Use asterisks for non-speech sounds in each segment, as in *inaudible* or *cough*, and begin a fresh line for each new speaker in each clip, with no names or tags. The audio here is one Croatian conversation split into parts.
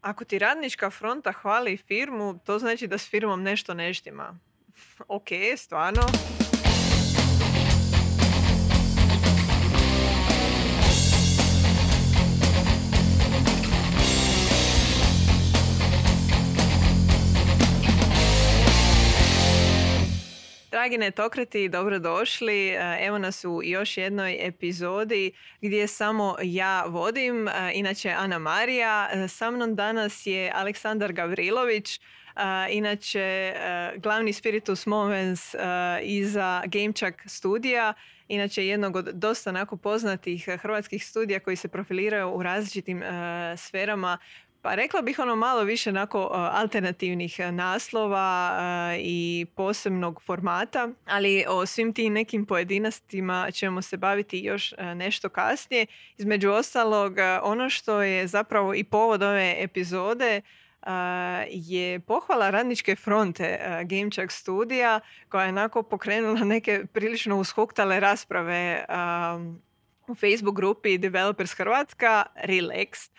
Ako ti radnička fronta hvali firmu, to znači da s firmom nešto ne štima. *laughs* ok, stvarno. Dragi netokrati, dobrodošli. E, evo nas u još jednoj epizodi gdje samo ja vodim, e, inače Ana Marija. E, sa mnom danas je Aleksandar Gavrilović, inače glavni spiritus movens iza Gamechuck studija, inače jednog od dosta onako poznatih hrvatskih studija koji se profiliraju u različitim sferama pa rekla bih ono malo više onako alternativnih e, naslova e, i posebnog formata, ali o svim tim nekim pojedinostima ćemo se baviti još e, nešto kasnije. Između ostalog, ono što je zapravo i povod ove epizode je pohvala radničke fronte Gamechuck studija koja je onako pokrenula neke prilično ushuktale rasprave u Facebook grupi Developers Hrvatska Relaxed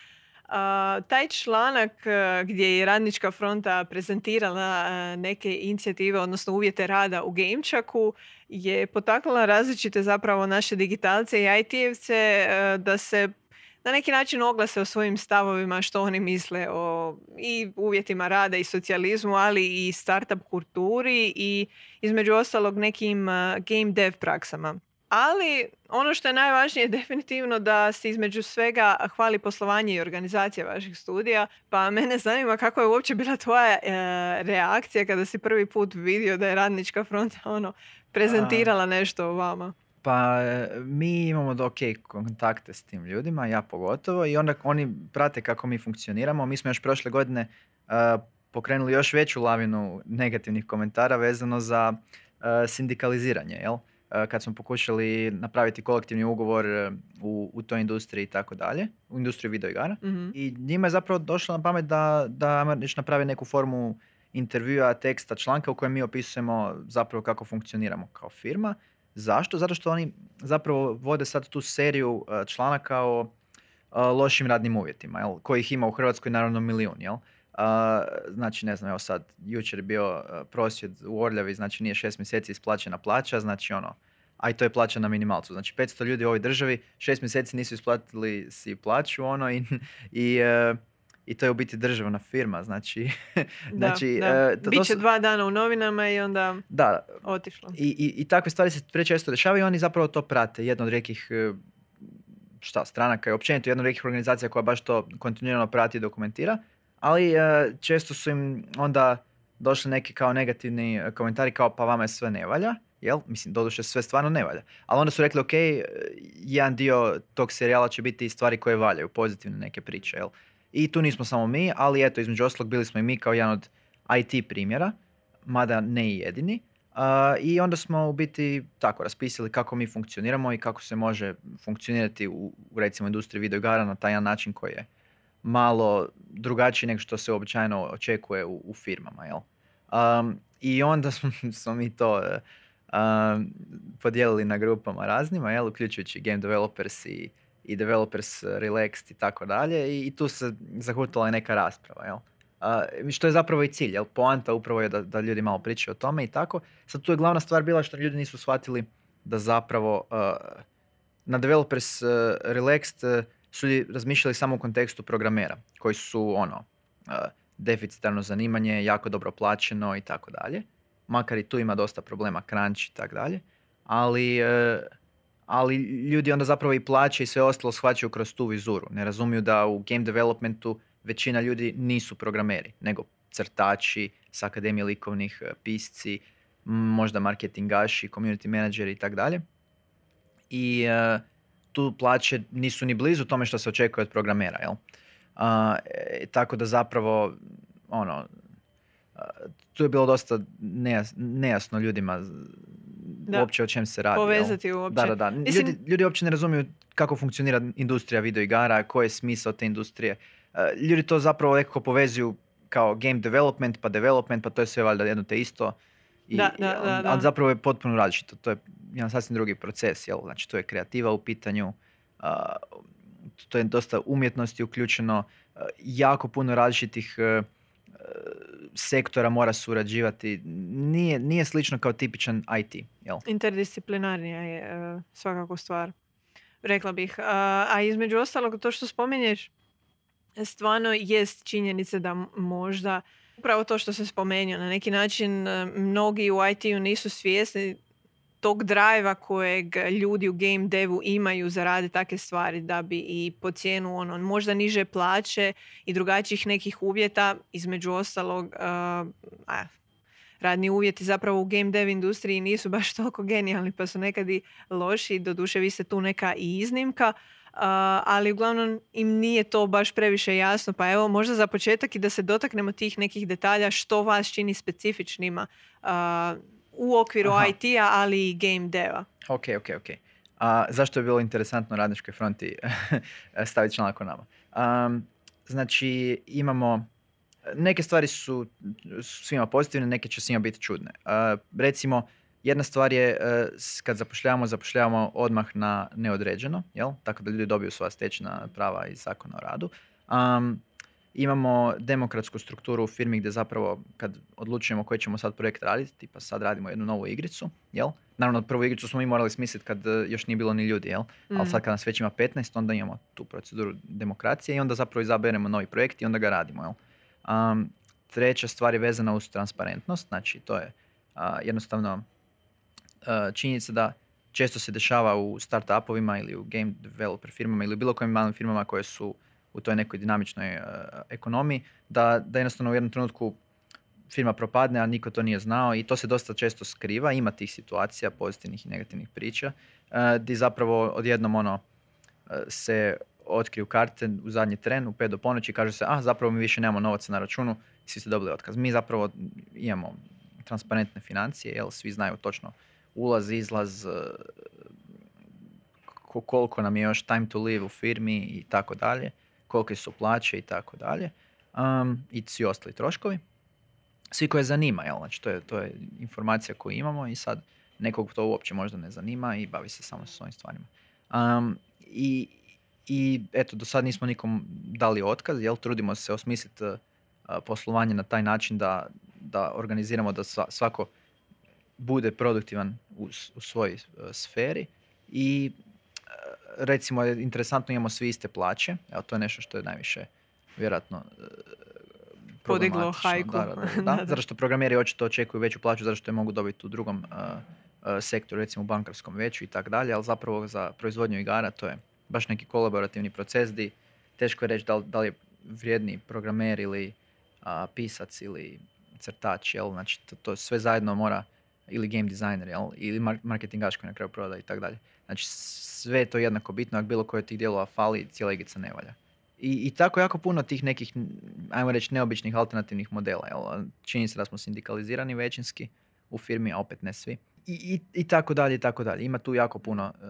taj članak e, gdje je Radnička fronta prezentirala e, neke inicijative, odnosno uvjete rada u Gamečaku, je potaknula različite zapravo naše digitalce i IT-evce e, da se na neki način oglase o svojim stavovima što oni misle o i uvjetima rada i socijalizmu, ali i startup kulturi i između ostalog nekim game dev praksama. Ali ono što je najvažnije je *laughs* definitivno da se između svega hvali poslovanje i organizacija vaših studija. Pa mene zanima kako je uopće bila tvoja e, reakcija kada si prvi put vidio da je radnička fronta ono prezentirala nešto o vama.
Pa e, mi imamo ok kontakte s tim ljudima, ja pogotovo, i onda oni prate kako mi funkcioniramo. Mi smo još prošle godine uh, pokrenuli još veću lavinu negativnih komentara vezano za uh, sindikaliziranje, jel? Eh, kad smo pokušali napraviti kolektivni ugovor eh, u, u toj industriji i tako dalje, u industriji videoigara. mm I njima je zapravo došlo na pamet da, da napravi neku formu intervjua, teksta, članka u kojem mi opisujemo zapravo kako funkcioniramo kao firma. Zašto? Zato što oni zapravo vode sad tu seriju eh, članaka o lošim radnim uvjetima, jel? kojih ima u Hrvatskoj naravno milijun. Jel? Znači, ne znam, evo sad, jučer je bio prosvjed u Orljavi, znači nije šest mjeseci isplaćena plaća, znači ono, a i to je plaća na minimalcu. Znači 500 ljudi u ovoj državi, šest mjeseci nisu isplatili si plaću, ono, i, *laughs* i, e, i to je u biti državna firma, znači... *laughs*
Da, znači da. E, Biće dva dana u novinama i onda
da,
otišlo.
I, i, I takve stvari se prečesto dešavaju i oni zapravo to prate. Jedna od nekih e, šta, stranaka i općenito jedna od organizacija koja baš to kontinuirano prati i dokumentira ali e, često su im onda došli neki kao negativni e, komentari kao pa vama je sve ne valja, jel? Mislim, doduše sve stvarno ne valja. Ali onda su rekli, ok, e, jedan dio tog serijala će biti stvari koje valjaju, pozitivne neke priče, jel? I tu nismo samo mi, ali eto, između ostalog bili smo i mi kao jedan od IT primjera, mada ne i jedini. I onda smo u biti tako raspisali kako mi funkcioniramo i kako se može funkcionirati u, recimo industriji videoigara na taj način koji je malo drugačiji nego što se običajno očekuje u, u firmama. Jel? Um, I onda smo, *laughs* smo mi to um, podijelili na grupama raznima, jel? uključujući game developers i, i developers relaxed i tako dalje. I tu se zahutila neka rasprava. Jel? Uh, što je zapravo i cilj. Jel? Poanta upravo je da, da ljudi malo pričaju o tome i tako. Sad tu je glavna stvar bila što ljudi nisu shvatili da zapravo uh, na developers uh, relaxed su razmišljali samo u kontekstu programera, koji su ono, uh, deficitarno zanimanje, jako dobro plaćeno i tako dalje. Makar i tu ima dosta problema, crunch i tako dalje. Ali, uh, ali ljudi onda zapravo i plaće i sve ostalo shvaćaju kroz tu vizuru. Ne razumiju da u game developmentu većina ljudi nisu programeri, nego crtači s akademije likovnih, uh, pisci, možda marketingaši, community menadžeri i tako dalje. I tu plaće nisu ni blizu tome što se očekuje od programera, jel? E, tako da zapravo, ono, tu je bilo dosta nejasno ljudima da. uopće o čem se radi.
Povezati jel? uopće.
Da, da, da. Ljudi, ljudi uopće ne razumiju kako funkcionira industrija videoigara, koji je smisao te industrije. ljudi to zapravo nekako povezuju kao game development, pa development, pa to je sve valjda jedno te isto.
I, da, da, da,
Ali zapravo je potpuno različito. To je jedan sasvim drugi proces. Jel? Znači, to je kreativa u pitanju. to je dosta umjetnosti uključeno, jako puno različitih sektora mora surađivati. Nije, nije slično kao tipičan IT. Jel?
Interdisciplinarnija je svakako stvar. Rekla bih. A između ostalog, to što spominješ, stvarno jest činjenica da možda upravo to što se spomenuo, na neki način mnogi u IT-u nisu svjesni tog drajva kojeg ljudi u game devu imaju za radi takve stvari da bi i po cijenu ono, možda niže plaće i drugačijih nekih uvjeta između ostalog uh, radni uvjeti zapravo u game dev industriji nisu baš toliko genijalni pa su nekad i loši, doduše vi ste tu neka i iznimka, ali uglavnom im nije to baš previše jasno. Pa evo, možda za početak i da se dotaknemo tih nekih detalja što vas čini specifičnima u okviru IT-a, ali i game deva.
Ok, ok, ok. A zašto je bilo interesantno radničkoj fronti *laughs* staviti članak o nama? Um, znači, imamo neke stvari su svima pozitivne, neke će svima biti čudne. Uh, recimo, jedna stvar je uh, kad zapošljavamo, zapošljavamo odmah na neodređeno, jel? tako da ljudi dobiju svoja stečna prava iz zakona o radu. Um, imamo demokratsku strukturu u firmi gdje zapravo kad odlučujemo koji ćemo sad projekt raditi, tipa sad radimo jednu novu igricu, jel? Naravno, prvu igricu smo mi morali smisliti kad uh, još nije bilo ni ljudi, jel? Ali sad mm. kad nas već ima 15, onda imamo tu proceduru demokracije i onda zapravo izaberemo novi projekt i onda ga radimo, jel? Um, treća stvar je vezana uz transparentnost, znači to je jednostavno uh, činjenica da često se dešava u startupovima ili u game developer firmama ili bilo kojim malim firmama koje su u toj nekoj dinamičnoj ekonomiji, da, da jednostavno u jednom trenutku firma propadne, a niko to nije znao i to se dosta često skriva. Ima tih situacija, pozitivnih i negativnih priča, uh, gdje zapravo odjednom ono se otkriju karte u zadnji tren, u pet do ponoći kaže se, a zapravo mi više nemamo novaca na računu, svi ste dobili otkaz. Mi zapravo imamo transparentne financije, jel svi znaju točno ulaz, izlaz, koliko nam je još time to live u firmi i tako dalje, kolike su plaće i tako dalje um, i svi ostali troškovi. Svi koje zanima, jel? Znači, to je, to je informacija koju imamo i sad nekog to uopće možda ne zanima i bavi se samo s ovim stvarima. Um, i, i eto, do sad nismo nikom dali otkaz, jel, trudimo se osmisliti uh, poslovanje na taj način da, da organiziramo da svako bude produktivan u, u svojoj uh, sferi i recimo interesantno imamo svi iste plaće, evo to je nešto što je najviše vjerojatno
podiglo hajku. Da,
da, *laughs* da, zato što programeri očito očekuju veću plaću zato što je mogu dobiti u drugom sektoru, recimo u bankarskom veću i tako dalje, ali zapravo za proizvodnju igara to je baš neki kolaborativni proces di teško je reći da li, da li je vrijedni programer ili pisac ili crtač, jel? Znači to, to, sve zajedno mora, ili game designer, jel? Ili marketingaš koji na kraju proda i tako dalje. Znači sve je to jednako bitno, ako bilo koje od tih dijelova fali, cijela igica ne valja. I, I tako jako puno tih nekih, ajmo reći, neobičnih alternativnih modela. Jel? Čini se da smo sindikalizirani većinski u firmi, a opet ne svi i, i, tako dalje i tako dalje. Ima tu jako puno e,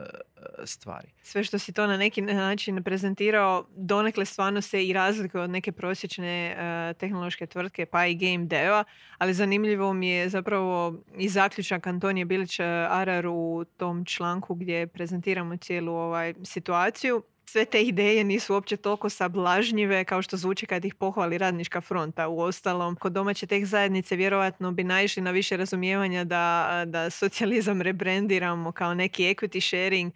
stvari.
Sve što si to na neki način prezentirao donekle stvarno se i razlikuje od neke prosječne e, tehnološke tvrtke pa i game deva, ali zanimljivo mi je zapravo i zaključak Antonije Bilić Arar u tom članku gdje prezentiramo cijelu ovaj situaciju sve te ideje nisu uopće toliko sablažnjive kao što zvuči kad ih pohvali radnička fronta. U ostalom, kod domaće teh zajednice vjerojatno bi naišli na više razumijevanja da, da socijalizam rebrendiramo kao neki equity sharing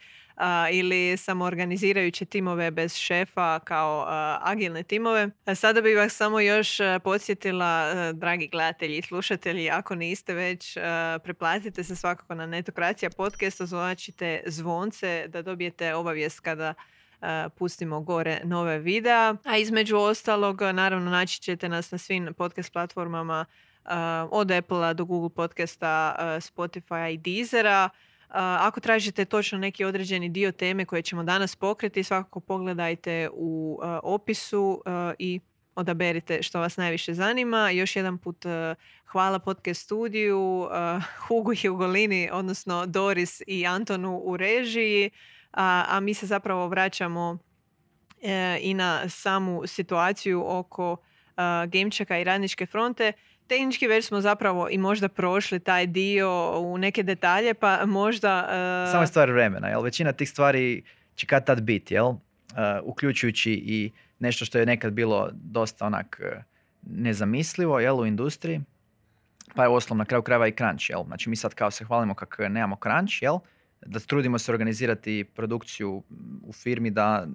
ili samo organizirajuće timove bez šefa kao agilne timove. sada bih vas samo još podsjetila, dragi gledatelji i slušatelji, ako niste već, preplatite se svakako na Netokracija podcast, ozvačite zvonce da dobijete obavijest kada pustimo gore nove videa. A između ostalog, naravno, naći ćete nas na svim podcast platformama od Apple do Google podcasta, Spotify i Deezera. Ako tražite točno neki određeni dio teme koje ćemo danas pokriti, svakako pogledajte u opisu i odaberite što vas najviše zanima. Još jedan put hvala podcast studiju, *laughs* Hugu i Ugolini, odnosno Doris i Antonu u režiji a, a mi se zapravo vraćamo e, i na samu situaciju oko Gamečeka i radničke fronte. Tehnički već smo zapravo i možda prošli taj dio u neke detalje, pa možda...
Uh... Samo je stvar vremena, jel? Većina tih stvari će kad tad biti, jel? uključujući i nešto što je nekad bilo dosta onak nezamislivo jel, u industriji. Pa je oslom na kraju krajeva i crunch. Jel? Znači mi sad kao se hvalimo kako nemamo crunch, jel? Da trudimo se organizirati produkciju u firmi da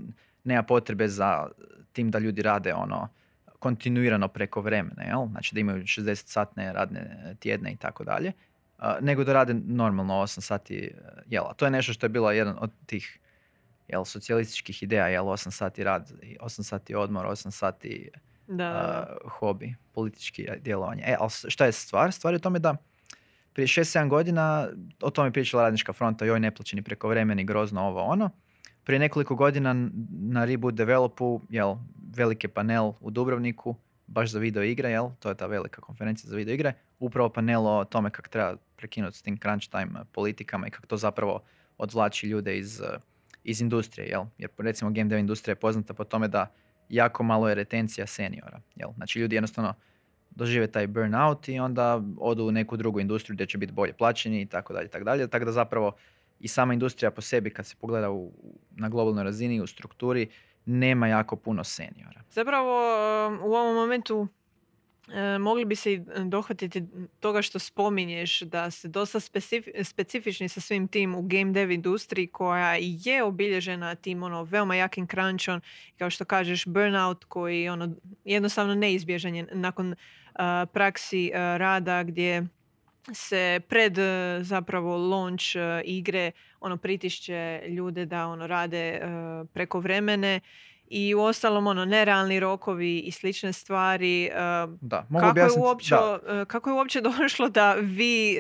nema potrebe za tim da ljudi rade ono kontinuirano preko vremena, jel? znači da imaju 60 satne radne tjedne i tako dalje, nego da rade normalno 8 sati jela. To je nešto što je bila jedan od tih jel, socijalističkih ideja, jel, 8 sati rad, 8 sati odmor, 8 sati da, hobi, politički djelovanje. E, ali šta je stvar? Stvar je u tome da prije 6-7 godina o tome je pričala radnička fronta, joj neplaćeni preko vremeni, grozno ovo ono. Prije nekoliko godina na Reboot Developu, jel, veliki panel u Dubrovniku, baš za video igre, jel, to je ta velika konferencija za video igre, upravo panel o tome kako treba prekinuti s tim crunch time politikama i kako to zapravo odvlači ljude iz, iz industrije, jel? Jer recimo game dev industrija je poznata po tome da jako malo je retencija seniora, jel? Znači ljudi jednostavno dožive taj burnout i onda odu u neku drugu industriju gdje će biti bolje plaćeni i tako dalje, tako dalje. Tako da zapravo i sama industrija po sebi kad se pogleda u, na globalnoj razini u strukturi nema jako puno seniora.
Zapravo um, u ovom momentu mogli bi se dohvatiti toga što spominješ da ste dosta specifični sa svim tim u game dev industriji koja je obilježena tim ono veoma jakim crunchom kao što kažeš burnout koji ono jednostavno neizbježan je nakon praksi rada gdje se pred e, zapravo launch e, igre ono pritišće ljude da ono rade e, preko vremene i u ostalom ono nerealni rokovi i slične stvari.
Da,
mogu kako, je uopće, kako je uopće *laughs* došlo da vi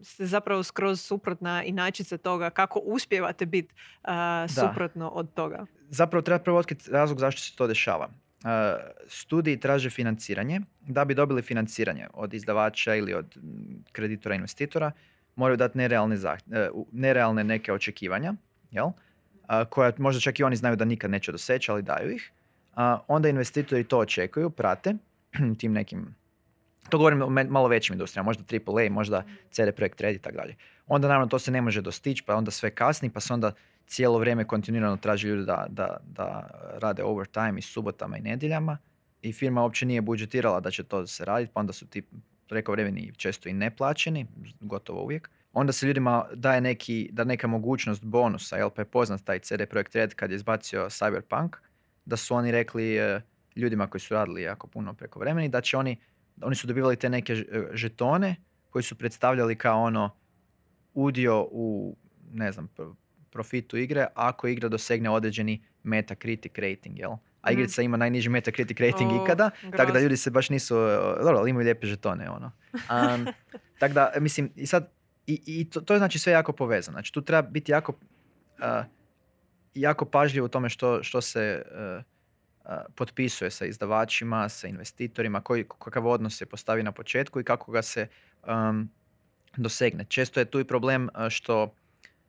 ste zapravo skroz suprotna inačica toga kako uspijevate biti suprotno od toga?
Zapravo treba prvo otkriti razlog zašto se to dešava studiji traže financiranje. Da bi dobili financiranje od izdavača ili od kreditora investitora, moraju dati nerealne, nerealne neke očekivanja, jel? Koja možda čak i oni znaju da nikad neće doseći, ali daju ih. onda investitori to očekuju, prate *clears throat* tim nekim to govorim o malo većim industrijama, možda AAA, možda CD Projekt Red i tako dalje. Onda naravno to se ne može dostići, pa onda sve kasni, pa se onda cijelo vrijeme kontinuirano traži ljudi da, da, da rade overtime i subotama i nedjeljama i firma uopće nije budžetirala da će to se raditi, pa onda su ti prekovremeni često i neplaćeni, gotovo uvijek. Onda se ljudima daje neki, da neka mogućnost bonusa, jel pa je poznat taj CD Projekt Red kad je izbacio Cyberpunk, da su oni rekli e, ljudima koji su radili jako puno prekovremeni, da će oni, oni su dobivali te neke žetone koji su predstavljali kao ono udio u, ne znam, profitu igre ako igra dosegne određeni Metacritic rating, jel? A mhm. igrica ima najniži Metacritic rating ikada, tako da ljudi se baš nisu, dobro, ali imaju lijepe žetone, ono. Um, *laughs* tako da, mislim, i sad, i, i to, to, je znači sve jako povezano. Znači, tu treba biti jako, uh, jako pažljiv u tome što, što se uh, uh, potpisuje sa izdavačima, sa investitorima, koji, kakav odnos se postavi na početku i kako ga se um, dosegne. Često je tu i problem što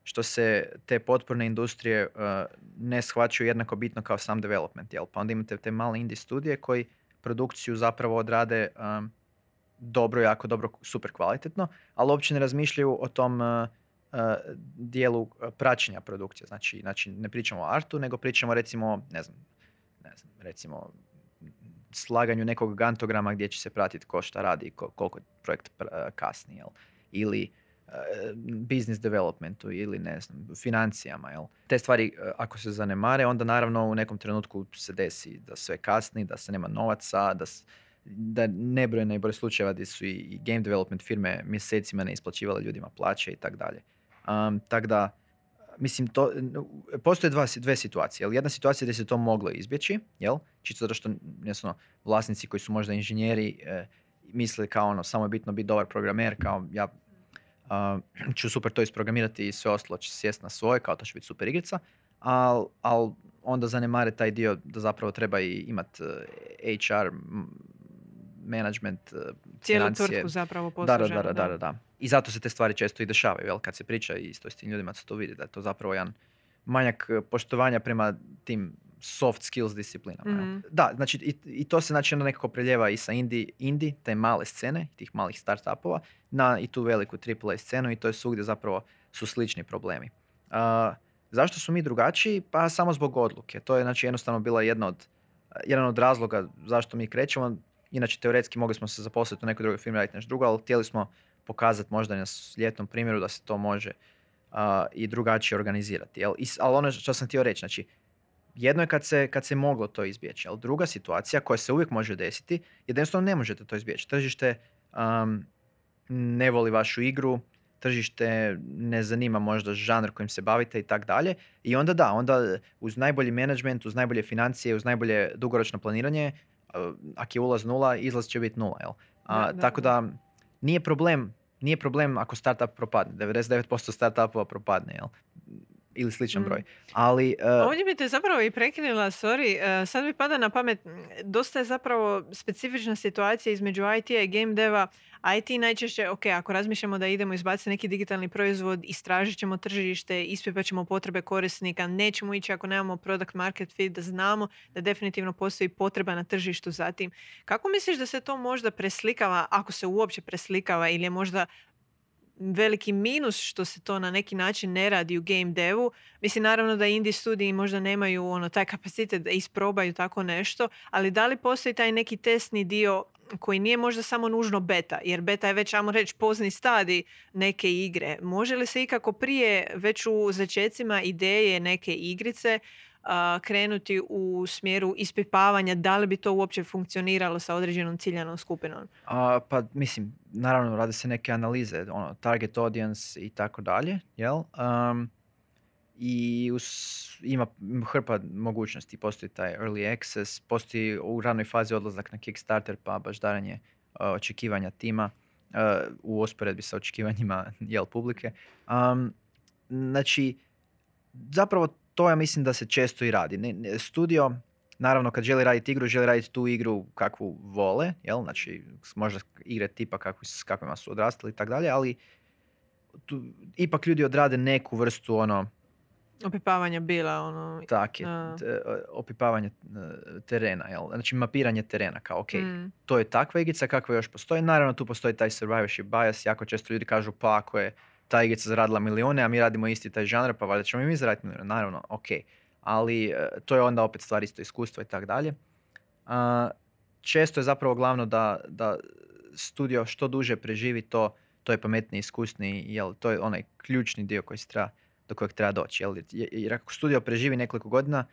što se te potporne industrije ne shvaćaju jednako bitno kao sam development. Jel? Pa onda imate te male indie studije koji produkciju zapravo odrade um, dobro, jako dobro, super kvalitetno, ali uopće ne razmišljaju o tom uh, uh, dijelu praćenja produkcije. Znači, znači, ne pričamo o artu, nego pričamo recimo, ne znam, ne znam recimo slaganju nekog gantograma gdje će se pratiti ko šta radi i koliko projekt kasni. Jel? Ili business developmentu ili ne znam, financijama. Jel? Te stvari e, ako se zanemare, onda naravno u nekom trenutku se desi da sve kasni, da se nema novaca, da, da nebrojene broj slučajeva gdje su i game development firme mjesecima ne isplaćivale ljudima plaće i tako dalje. Tako da, mislim, to, postoje dva, dve situacije. Jel? Jedna situacija gdje se to moglo izbjeći, jel? čisto zato što jasno, vlasnici koji su možda inženjeri e, misle kao ono, samo je bitno biti dobar programer, kao ja uh, *clears throat* ću super to isprogramirati i sve ostalo će sjest na svoje, kao to će biti super igrica, ali al onda zanemare taj dio da zapravo treba i imat uh, HR, management, uh,
Cijelu tvrtku zapravo.
Da da, da, da, da, I zato se te stvari često i dešavaju, jel? kad se priča i s tim ljudima se to vidi, da je to zapravo jedan manjak uh, poštovanja prema tim soft skills disciplinama. mm Da, znači i, i, to se znači onda nekako preljeva i sa indie, indie, te male scene, tih malih startupova, na i tu veliku AAA scenu i to je svugdje zapravo su slični problemi. Uh, Zašto su mi drugačiji? Pa samo zbog odluke. To je znači jednostavno bila jedna od, jedan od razloga zašto mi krećemo. Inače, teoretski mogli smo se zaposliti u nekoj drugoj firmi, raditi nešto drugo, ali htjeli smo pokazati možda na ljetnom primjeru da se to može i drugačije organizirati. Jel? I, ali ono što sam htio reći, znači, jedno je kad se, kad se moglo to izbjeći, ali druga situacija koja se uvijek može desiti jednostavno ne možete to izbjeći. Tržište ne voli vašu igru, tržište ne zanima možda žanr kojim se bavite i tak dalje. I onda da, onda uz najbolji management, uz najbolje financije, uz najbolje dugoročno planiranje, ako je ulaz nula, izlaz će biti nula. Jel? A, tako da nije problem, nije problem ako startup propadne. 99% startupova propadne. Jel? Ili sličan broj. Mm. Ali,
uh, Ovdje bi te zapravo i prekinula, sorry, uh, sad mi pada na pamet, dosta je zapravo specifična situacija između IT-a i game deva. IT najčešće, ok, ako razmišljamo da idemo izbaciti neki digitalni proizvod, istražit ćemo tržište, ispipat ćemo potrebe korisnika, nećemo ići ako nemamo product market fit, da znamo da definitivno postoji potreba na tržištu zatim. Kako misliš da se to možda preslikava, ako se uopće preslikava ili je možda veliki minus što se to na neki način ne radi u game devu. Mislim, naravno da indie studiji možda nemaju ono, taj kapacitet da isprobaju tako nešto, ali da li postoji taj neki testni dio koji nije možda samo nužno beta, jer beta je već, ajmo reći, pozni stadij neke igre. Može li se ikako prije, već u začecima ideje neke igrice, krenuti u smjeru ispipavanja da li bi to uopće funkcioniralo sa određenom ciljanom skupinom?
A, pa mislim, naravno rade se neke analize, ono, target audience i tako dalje, jel? Um, i us, ima hrpa mogućnosti. Postoji taj early access, postoji u ranoj fazi odlazak na Kickstarter pa baš daranje očekivanja tima uh, u usporedbi sa očekivanjima jel publike. Um, znači, zapravo to ja mislim da se često i radi. Ne, studio, naravno kad želi raditi igru, želi raditi tu igru kakvu vole, jel? Znači možda igre tipa kakvi, s kakvima su odrastali i tako dalje, ali tu, ipak ljudi odrade neku vrstu ono
Opipavanja bila, ono...
Tak je, opipavanje e, terena, jel? Znači mapiranje terena, kao ok, mm. to je takva igrica kakva još postoji. Naravno tu postoji taj survivorship bias, jako često ljudi kažu pa ako je ta igrica zaradila milijune, a mi radimo isti taj žanr, pa valjda ćemo i mi zaraditi milijune. Naravno, ok. Ali e, to je onda opet stvar isto iskustva i tako dalje. Često je zapravo glavno da, da studio što duže preživi to, to je pametniji, iskusniji, jel, to je onaj ključni dio koji se treba, do kojeg treba doći. Jel, jer ako studio preživi nekoliko godina,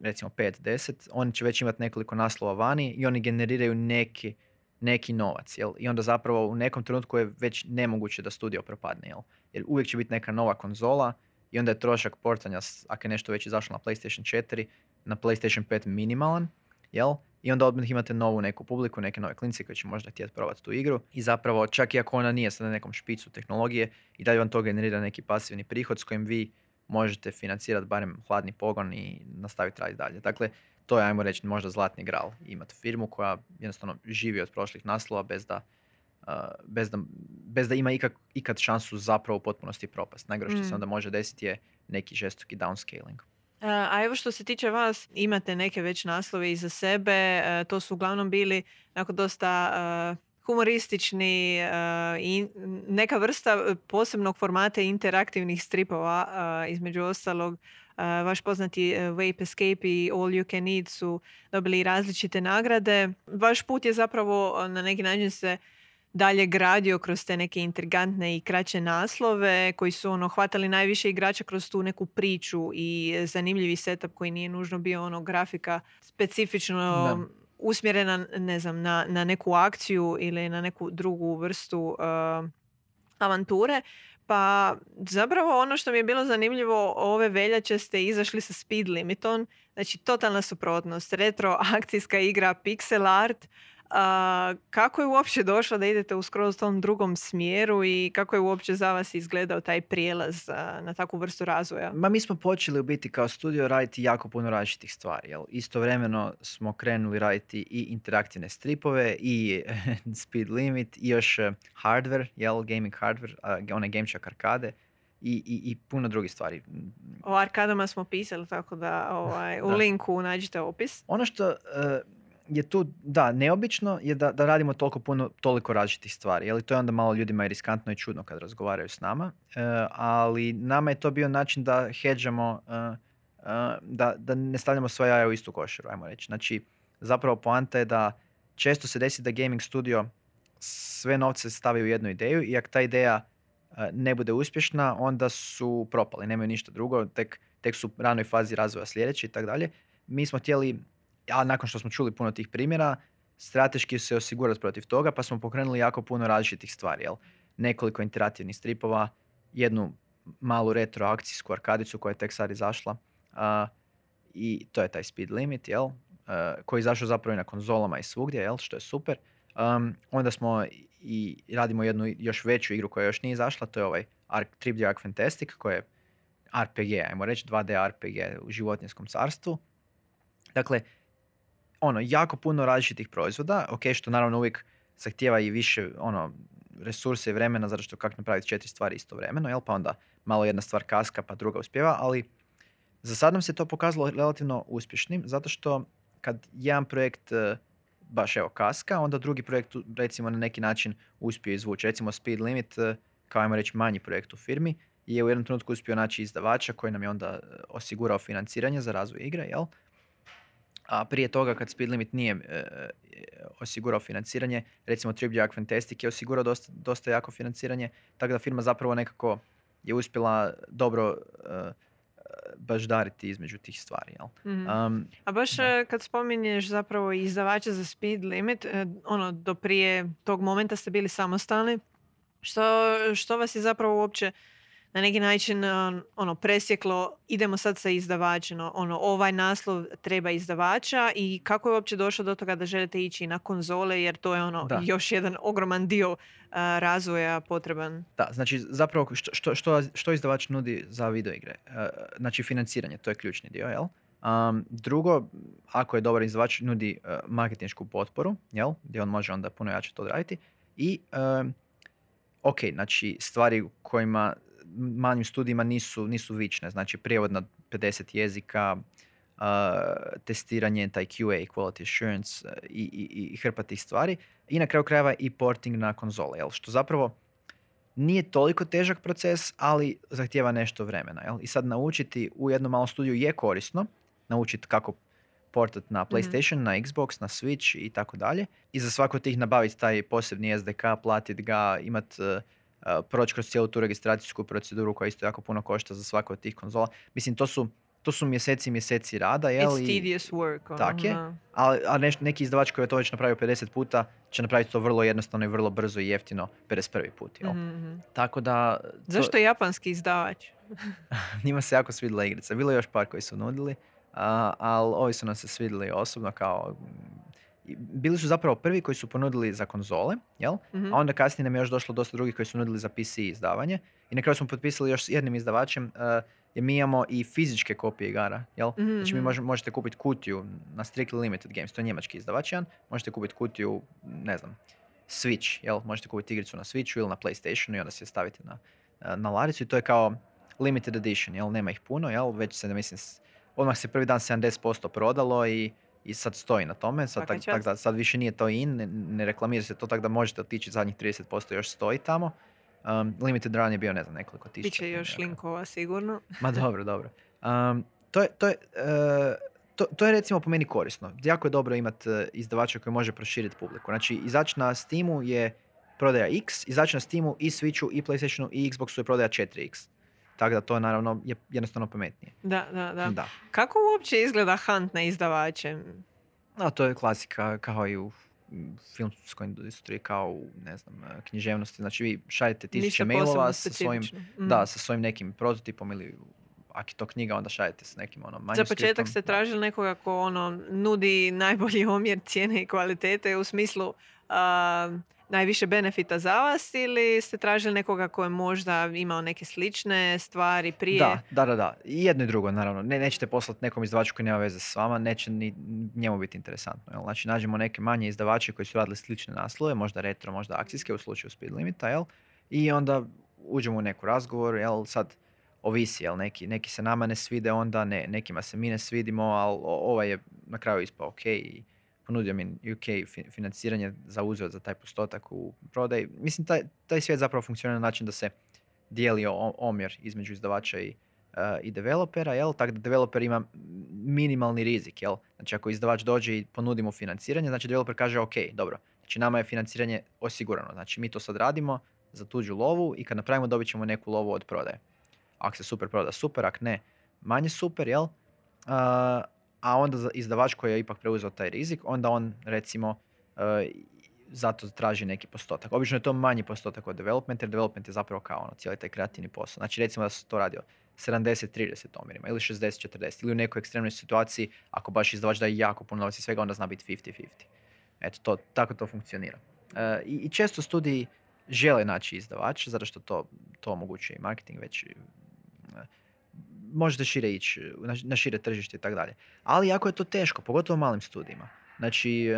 recimo 5-10, oni će već imati nekoliko naslova vani i oni generiraju neki neki novac. Jel? I onda zapravo u nekom trenutku je već nemoguće da studio propadne. Jel? Jer uvijek će biti neka nova konzola i onda je trošak portanja, ako je nešto već izašlo na PlayStation 4, na PlayStation 5 minimalan. Jel? I onda odmah imate novu neku publiku, neke nove klinci koji će možda htjeti probati tu igru. I zapravo, čak i ako ona nije sad na nekom špicu tehnologije, i dalje vam to generira neki pasivni prihod s kojim vi možete financirati barem hladni pogon i nastaviti raditi dalje. Dakle, to je, ajmo reći, možda zlatni gral. Imati firmu koja jednostavno živi od prošlih naslova bez da, uh, bez da, bez da ima ikak, ikad šansu zapravo u potpunosti propast. Najgore što se mm. onda može desiti je neki žestoki downscaling.
A evo što se tiče vas, imate neke već naslove iza sebe, to su uglavnom bili onako dosta humoristični i neka vrsta posebnog formata interaktivnih stripova, između ostalog vaš poznati e, Vape Escape i All You Can Eat su dobili različite nagrade. Vaš put je zapravo na neki način se dalje gradio kroz te neke intrigantne i kraće naslove koji su ono hvatali najviše igrača kroz tu neku priču i zanimljivi setup koji nije nužno bio ono grafika specifično usmjerena ne znam, na, na neku akciju ili na neku drugu vrstu uh, avanture. Pa zapravo ono što mi je bilo zanimljivo, ove veljače ste izašli sa speed limitom, znači totalna suprotnost, retro akcijska igra, pixel art, a, kako je uopće došlo da idete u skroz tom drugom smjeru i kako je uopće za vas izgledao taj prijelaz na takvu vrstu razvoja?
Ma mi smo počeli u biti kao studio raditi jako puno različitih stvari. Jel? Istovremeno smo krenuli raditi i interaktivne stripove i *laughs* speed limit i još e, hardware, jel? gaming hardware, one GameChuck arkade. I, i, i puno drugih stvari.
O arkadama smo pisali, tako da ovaj, u linku nađite opis.
Ono što, e, je tu, da, neobično je da, da radimo toliko puno, toliko različitih stvari. Je li to je onda malo ljudima i riskantno i čudno kad razgovaraju s nama. E, ali nama je to bio način da hedžamo, e, e, da, da ne stavljamo svoje jaja u istu košaru, ajmo reći. Znači, zapravo poanta je da često se desi da gaming studio sve novce stavi u jednu ideju i ako ta ideja ne bude uspješna, onda su propali, nemaju ništa drugo, tek, tek su u ranoj fazi razvoja sljedeći i tako dalje. Mi smo htjeli a nakon što smo čuli puno tih primjera, strateški se osigurati protiv toga, pa smo pokrenuli jako puno različitih stvari. Jel? Nekoliko interaktivnih stripova, jednu malu retro akcijsku arkadicu koja je tek sad izašla. I to je taj speed limit, jel? koji je izašao zapravo i na konzolama i svugdje, jel? što je super. Um, onda smo i radimo jednu još veću igru koja još nije izašla, to je ovaj Ark, Trip the Fantastic, koji je RPG, ajmo reći 2D RPG u životinskom carstvu. Dakle, ono, jako puno različitih proizvoda, ok, što naravno uvijek zahtijeva i više ono, resurse i vremena, zato što kako napraviti četiri stvari istovremeno, jel? pa onda malo jedna stvar kaska, pa druga uspjeva, ali za sad nam se to pokazalo relativno uspješnim, zato što kad jedan projekt e, baš evo kaska, onda drugi projekt recimo na neki način uspio izvući. Recimo Speed Limit, e, kao ajmo reći manji projekt u firmi, je u jednom trenutku uspio naći izdavača koji nam je onda e, osigurao financiranje za razvoj igre, jel? A prije toga kad Speed Limit nije e, e, osigurao financiranje, recimo Tribute Fantastic je osigurao dosta, dosta jako financiranje, tako da firma zapravo nekako je uspjela dobro uh, baždariti između tih stvari. Jel?
Mhm. A baš kad spominješ zapravo izdavača za Speed Limit, ono, do prije tog momenta ste bili samostalni, što, što vas je zapravo uopće na neki način ono presjeklo idemo sad sa izdavačem ono ovaj naslov treba izdavača i kako je uopće došlo do toga da želite ići na konzole jer to je ono još jedan ogroman dio razvoja potreban.
Da, znači zapravo što, što, što, izdavač nudi za videoigre? Uh, znači financiranje, to je ključni dio, jel? Um, drugo, ako je dobar izdavač, nudi uh, marketinšku potporu, jel? Gdje on može onda puno jače to odraditi. I ok, znači stvari kojima manjim studijima nisu, nisu vične. Znači prijevod na 50 jezika, uh, testiranje, taj QA, quality assurance i, i, i hrpa tih stvari. I na kraju krajeva i porting na konzole. Jel? Što zapravo nije toliko težak proces, ali zahtjeva nešto vremena. Jel? I sad naučiti u jednom malom studiju je korisno. Naučiti kako portat na mhm. PlayStation, na Xbox, na Switch i tako dalje. I za svako tih nabaviti taj posebni SDK, platiti ga, imati proći kroz cijelu tu registracijsku proceduru koja isto jako puno košta za svaku od tih konzola. Mislim, to su, to su mjeseci i mjeseci rada. Jel?
It's tedious work.
Ono, tak je. Ali, a neki izdavač koji je to već napravio 50 puta će napraviti to vrlo jednostavno i vrlo brzo i jeftino 51. put. Jel? Mm-hmm. Tako da... To...
Zašto je japanski izdavač? *laughs*
Njima se jako svidjela igrica. Bilo je još par koji su nudili, ali ovi su nam se svidjeli osobno kao bili su zapravo prvi koji su ponudili za konzole, jel? A onda kasnije nam je još došlo dosta drugih koji su nudili za PC izdavanje. I na kraju smo potpisali još s jednim izdavačem, uh, jer mi imamo i fizičke kopije igara, jel? mm Znači mi možemo, možete kupiti kutiju na Strictly Limited Games, to je njemački izdavač jedan, možete kupiti kutiju, ne znam, Switch, jel? Možete kupiti igricu na Switchu ili na PlayStationu i onda se je staviti na, na laricu i to je kao limited edition, jel? Nema ih puno, jel? Već se, mislim, odmah se prvi dan 70% prodalo i i sad stoji na tome, sad, tak, tak, da, sad više nije to in, ne, ne reklamira se to tako da možete otići zadnjih 30% još stoji tamo. Um, limited run je bio, ne znam, nekoliko tisuća.
Biće još linkova sigurno. *laughs*
Ma dobro, dobro. Um, to, je, to, je, uh, to, to je recimo po meni korisno. Jako je dobro imati uh, izdavača koji može proširiti publiku. Znači, izaći na Steamu je prodaja X, izaći na Steamu i Switchu i PlayStationu i Xboxu je prodaja 4X. Tako da to je naravno je jednostavno pametnije.
Da, da, da, da. Kako uopće izgleda hunt na izdavače?
No, to je klasika kao i u filmskoj industriji, kao u, ne znam, književnosti. Znači vi šaljete tisuće mailova sa svojim, mm. da, sa svojim nekim prototipom ili ako je to knjiga, onda šaljete s nekim ono
Za početak ste tražili nekoga ko ono, nudi najbolji omjer cijene i kvalitete u smislu najviše benefita za vas ili ste tražili nekoga ko je možda imao neke slične stvari prije?
Da, da, da. da. Jedno i drugo, naravno. Ne, nećete poslati nekom izdavaču koji nema veze s vama, neće ni njemu biti interesantno. Jel? Znači, nađemo neke manje izdavače koji su radili slične naslove, možda retro, možda akcijske u slučaju speed limita, jel? I onda uđemo u neku razgovor, jel? Sad, ovisi, jel? Neki, neki se nama ne svide onda, ne, nekima se mi ne svidimo, ali ovaj je na kraju ispao ok i ponudio mi UK fi- financiranje za uzvrat za taj postotak u prodaj. Mislim, taj, taj svijet zapravo funkcionira na način da se dijeli omjer između izdavača i, eh, i developera, jel? Tako da developer ima minimalni rizik, jel? Znači ako izdavač dođe i ponudi mu financiranje, znači developer kaže ok, dobro, znači nama je financiranje osigurano, znači mi to sad radimo za tuđu lovu i kad napravimo dobit ćemo neku lovu od prodaje. Ako se super proda, super, ako ne, manje super, jel? A, a onda izdavač koji je ipak preuzeo taj rizik, onda on recimo e, zato traži neki postotak. Obično je to manji postotak od development, jer development je zapravo kao ono, cijeli taj kreativni posao. Znači recimo da se to radi o 70-30 omjerima ili 60-40 ili u nekoj ekstremnoj situaciji ako baš izdavač daje jako puno novaca i svega onda zna biti 50-50. Eto, to, tako to funkcionira. E, i, često studiji žele naći izdavač, zato što to, to omogućuje i marketing već e, možete šire ići na, šire tržište i tako dalje. Ali jako je to teško, pogotovo u malim studijima. Znači,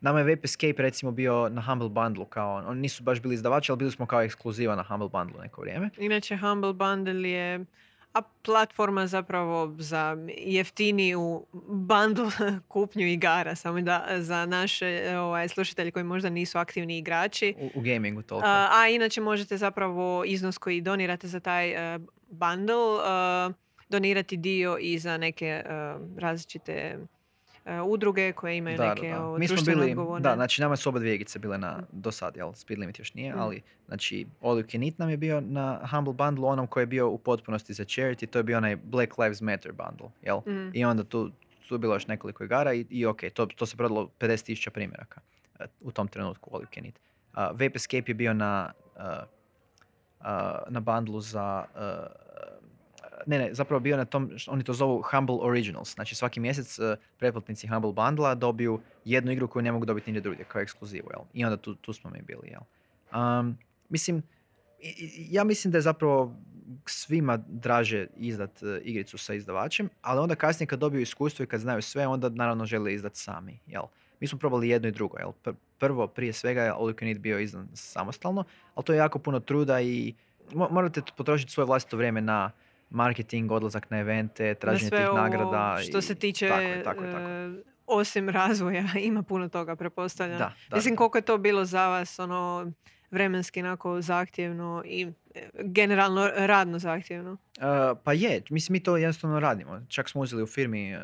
nama je Vape Escape recimo bio na Humble Bundle kao, oni nisu baš bili izdavači, ali bili smo kao ekskluziva na Humble Bundle neko vrijeme.
Inače, Humble Bundle je a platforma zapravo za jeftiniju bundle *laughs* kupnju igara, samo da za naše ovaj, slušatelje koji možda nisu aktivni igrači.
U, u gamingu toliko.
A, a inače možete zapravo iznos koji donirate za taj eh, bundle eh, donirati dio i za neke eh, različite eh, udruge koje imaju
Da, da,
neke
da.
ovo,
Mi smo bili,
odgovorne.
da, znači nama su oba dvije igice bile na, do sad, jel, Speed Limit još nije,
Mm.
ali, znači, All You Can Eat nam je bio na Humble Bundle, onom koji je bio u potpunosti za charity, to je bio onaj Black Lives Matter bundle, jel?
Mm.
I onda tu, tu je bilo još nekoliko igara i, i ok, to, to se prodalo 50.000 primjeraka u tom trenutku All You Can Eat. Uh, Vape Escape je bio na, uh, na bundlu za, uh, ne, ne, zapravo bio na tom, oni to zovu Humble Originals. Znači svaki mjesec uh, pretplatnici Humble Bundla dobiju jednu igru koju ne mogu dobiti nigdje drugdje, kao ekskluzivu, jel? I onda tu, tu smo mi bili, jel? Um, mislim, ja mislim da je zapravo svima draže izdat uh, igricu sa izdavačem, ali onda kasnije kad dobiju iskustvo i kad znaju sve, onda naravno žele izdat sami, jel? Mi smo probali jedno i drugo, jel? Pr- Prvo, prije svega, je All You Can Eat bio izdan samostalno, ali to je jako puno truda i mo- morate potrošiti svoje vlastito vrijeme na marketing, odlazak na evente,
Na
traženje
sve
tih
ovo
nagrada.
Što
i-
se tiče,
Tako je, tako je, tako.
eh, osim razvoja, *laughs* ima puno toga.
Da, da,
Mislim, koliko je to bilo za vas, ono, vremenski onako zahtjevno i generalno radno zahtjevno.
Uh, pa je, mislim mi to jednostavno radimo. Čak smo uzeli u firmi uh,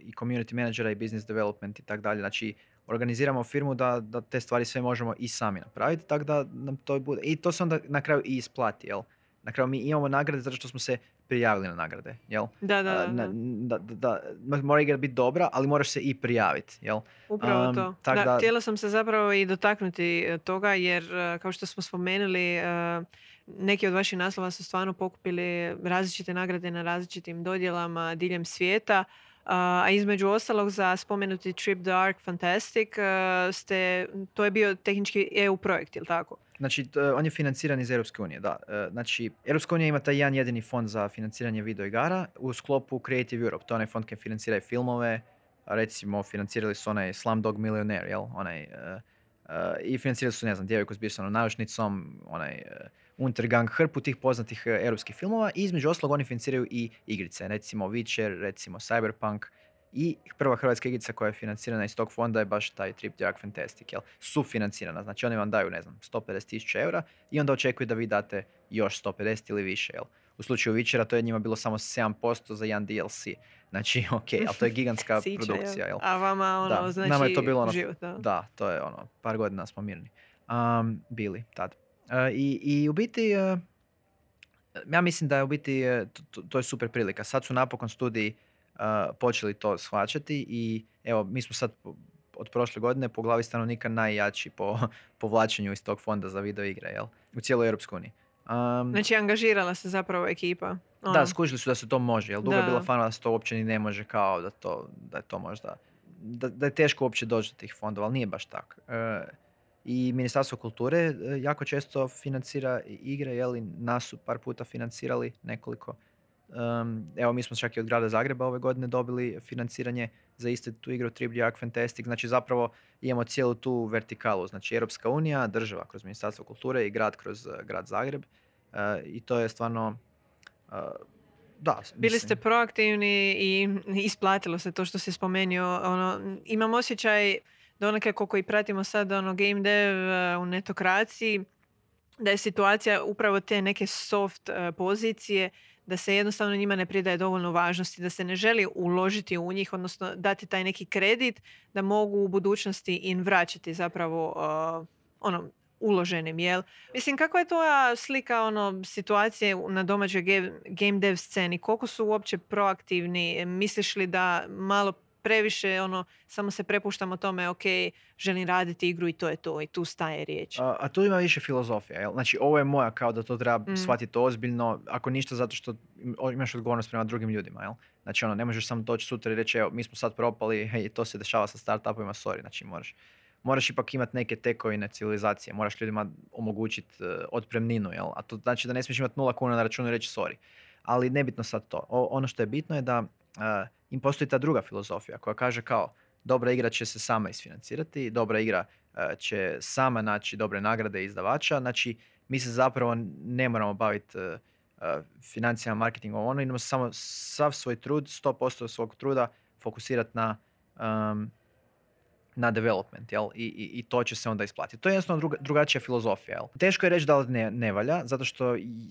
i community managera i business development i tak dalje. Znači organiziramo firmu da, da te stvari sve možemo i sami napraviti, tako da nam to bude. I to se onda na kraju i isplati, jel? Na kraju mi imamo nagrade zato što smo se prijavili na nagrade, jel?
Da, da,
A,
da. da.
da, da, da, mora igra biti dobra, ali moraš se i prijaviti, jel?
Upravo
Um,
to.
tak
Da,
da-
htjela sam se zapravo i dotaknuti toga jer kao što smo spomenuli eh, neki od vaših naslova su stvarno pokupili različite nagrade na različitim dodjelama diljem svijeta. A između ostalog za spomenuti Trip the Ark Fantastic eh, ste, to je bio tehnički EU projekt, jel tako?
Znači, t- on je financiran iz Europske unije, da. E, Znači, Europska unija ima taj jedan jedini fond za financiranje video igara u sklopu Creative Europe. To je onaj fond koji financira filmove, recimo financirali su onaj Slumdog Millionaire, jel? Onaj, e, e, I financirali su, ne znam, djevojku s bijesanom naušnicom, onaj Untergang, hrpu tih poznatih e, europskih filmova i između ostalog oni financiraju i igrice, recimo Witcher, recimo Cyberpunk, i prva hrvatska igrica koja je financirana iz tog fonda je baš taj Trip the Ark Fantastic, jel? Sufinancirana, znači oni vam daju, ne znam, 150 tisuća eura i onda očekuju da vi date još 150 ili više, jel? U slučaju Witchera to je njima bilo samo 7% za jedan DLC. Znači, *laughs* ok, ali to je gigantska *laughs* produkcija, jel?
A vama ono,
Da,
znači
nama je to bilo ono-
život, da.
Da, to je ono, par godina smo mirni. Um, bili tad. I, I u biti, e, ja mislim da je u biti, e, to, to- je super prilika. Sad su napokon studiji e, počeli to shvaćati i evo, mi smo sad od prošle godine po glavi stanovnika najjači po *laughs* povlačenju iz tog fonda za video igre, jel? U cijeloj Europskoj uniji. Um,
Znači angažirala se zapravo ekipa.
da,
Ono,
skužili su da se to može, jel dugo je
Da.
bila fana da se to uopće ni ne može kao da, to, da je to možda, da, da je teško uopće doći do tih fondova, ali nije baš tako. E, I Ministarstvo kulture e, jako često financira igre, jel, i nas su par puta financirali nekoliko. Em, evo, mi smo čak i od grada Zagreba ove godine dobili financiranje za istu tu igru Trip the Ark Fantastic. Znači zapravo imamo cijelu tu vertikalu. Znači Europska unija, država kroz Ministarstvo kulture i grad kroz e, grad Zagreb. E, I to je stvarno e, da.
Bili ste proaktivni i isplatilo se to što si spomenuo. Ono, imam osjećaj da onake koliko i pratimo sad ono game dev uh, u netokraciji, da je situacija upravo te neke soft uh, pozicije, da se jednostavno njima ne pridaje dovoljno važnosti, da se ne želi uložiti u njih, odnosno dati taj neki kredit da mogu u budućnosti im vraćati zapravo uh, ono, uloženim, jel? Mislim, kako je to slika ono, situacije na domaćoj game dev sceni? Koliko su uopće proaktivni? Misliš li da malo previše ono, samo se prepuštamo tome, ok, želim raditi igru i to je to i tu staje riječ.
A, a tu ima više filozofija, jel? Znači, ovo je moja kao da to treba
Mm.
shvatiti ozbiljno, ako ništa zato što imaš odgovornost prema drugim ljudima, jel? Znači, ono, ne možeš samo doći sutra i reći, evo, mi smo sad propali, hej, to se dešava sa startupovima, sorry, znači, moraš, moraš ipak imati neke tekovine civilizacije, moraš ljudima omogućiti uh, otpremninu, jel? A to znači da ne smiješ imati nula kuna na računu i reći sorry. Ali nebitno sad to. O- ono što je bitno je da uh, im postoji ta druga filozofija koja kaže kao, dobra igra će se sama isfinancirati, dobra igra e, će sama naći dobre nagrade izdavača. Znači, mi se zapravo ne moramo baviti e, e, financijama, marketingom, ono, idemo samo sav svoj trud, 100% svog truda fokusirati na, em, na development, jel? I, i, I to će se onda isplatiti. To je jednostavno druga, drugačija filozofija, jel? Teško je reći da li ne, ne valja, zato što i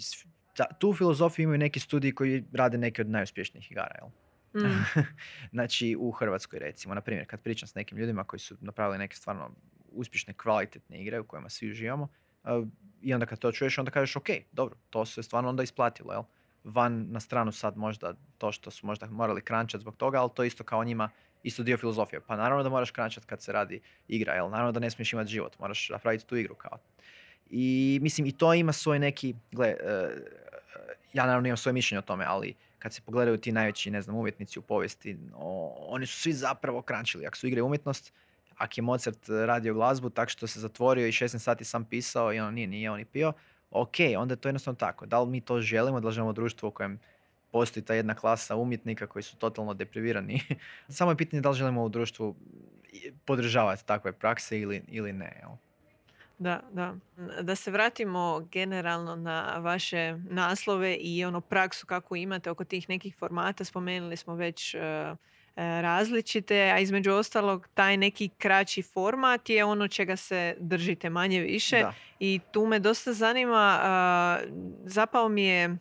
ta- tu filozofiju imaju neki studiji koji rade neke od najuspješnijih igara, jel?
Mm. *laughs*
znači u Hrvatskoj recimo, na primjer kad pričam s nekim ljudima koji su napravili neke stvarno uspješne, kvalitetne igre u kojima svi uživamo uh, i onda kad to čuješ onda kažeš ok, dobro, to se stvarno onda isplatilo, jel? Van na stranu sad možda to što su možda morali krančati zbog toga, ali to isto kao njima isto dio filozofije. Pa naravno da moraš krančati kad se radi igra, jel? Naravno da ne smiješ imati život, moraš napraviti tu igru kao. I mislim i to ima svoj neki, gle, e, ja naravno imam svoje mišljenje o tome, ali kad se pogledaju ti najveći, ne znam, umjetnici u povijesti, o- oni su svi zapravo krančili. Ako su igre umjetnost, ako je Mozart radio glazbu tak što se zatvorio i 16 sati sam pisao i ono nije, nije on i pio, ok, onda je to jednostavno tako. Da li mi to želimo, da li želimo društvo u kojem postoji ta jedna klasa umjetnika koji su totalno deprivirani. *laughs* Samo je pitanje da li želimo u društvu podržavati takve prakse ili, ili ne. Jel?
Da, da. Da se vratimo generalno na vaše naslove i ono praksu kako imate oko tih nekih formata. Spomenuli smo već e, e, različite, a između ostalog taj neki kraći format je ono čega se držite manje više.
Da.
I tu me dosta zanima, a, zapao mi je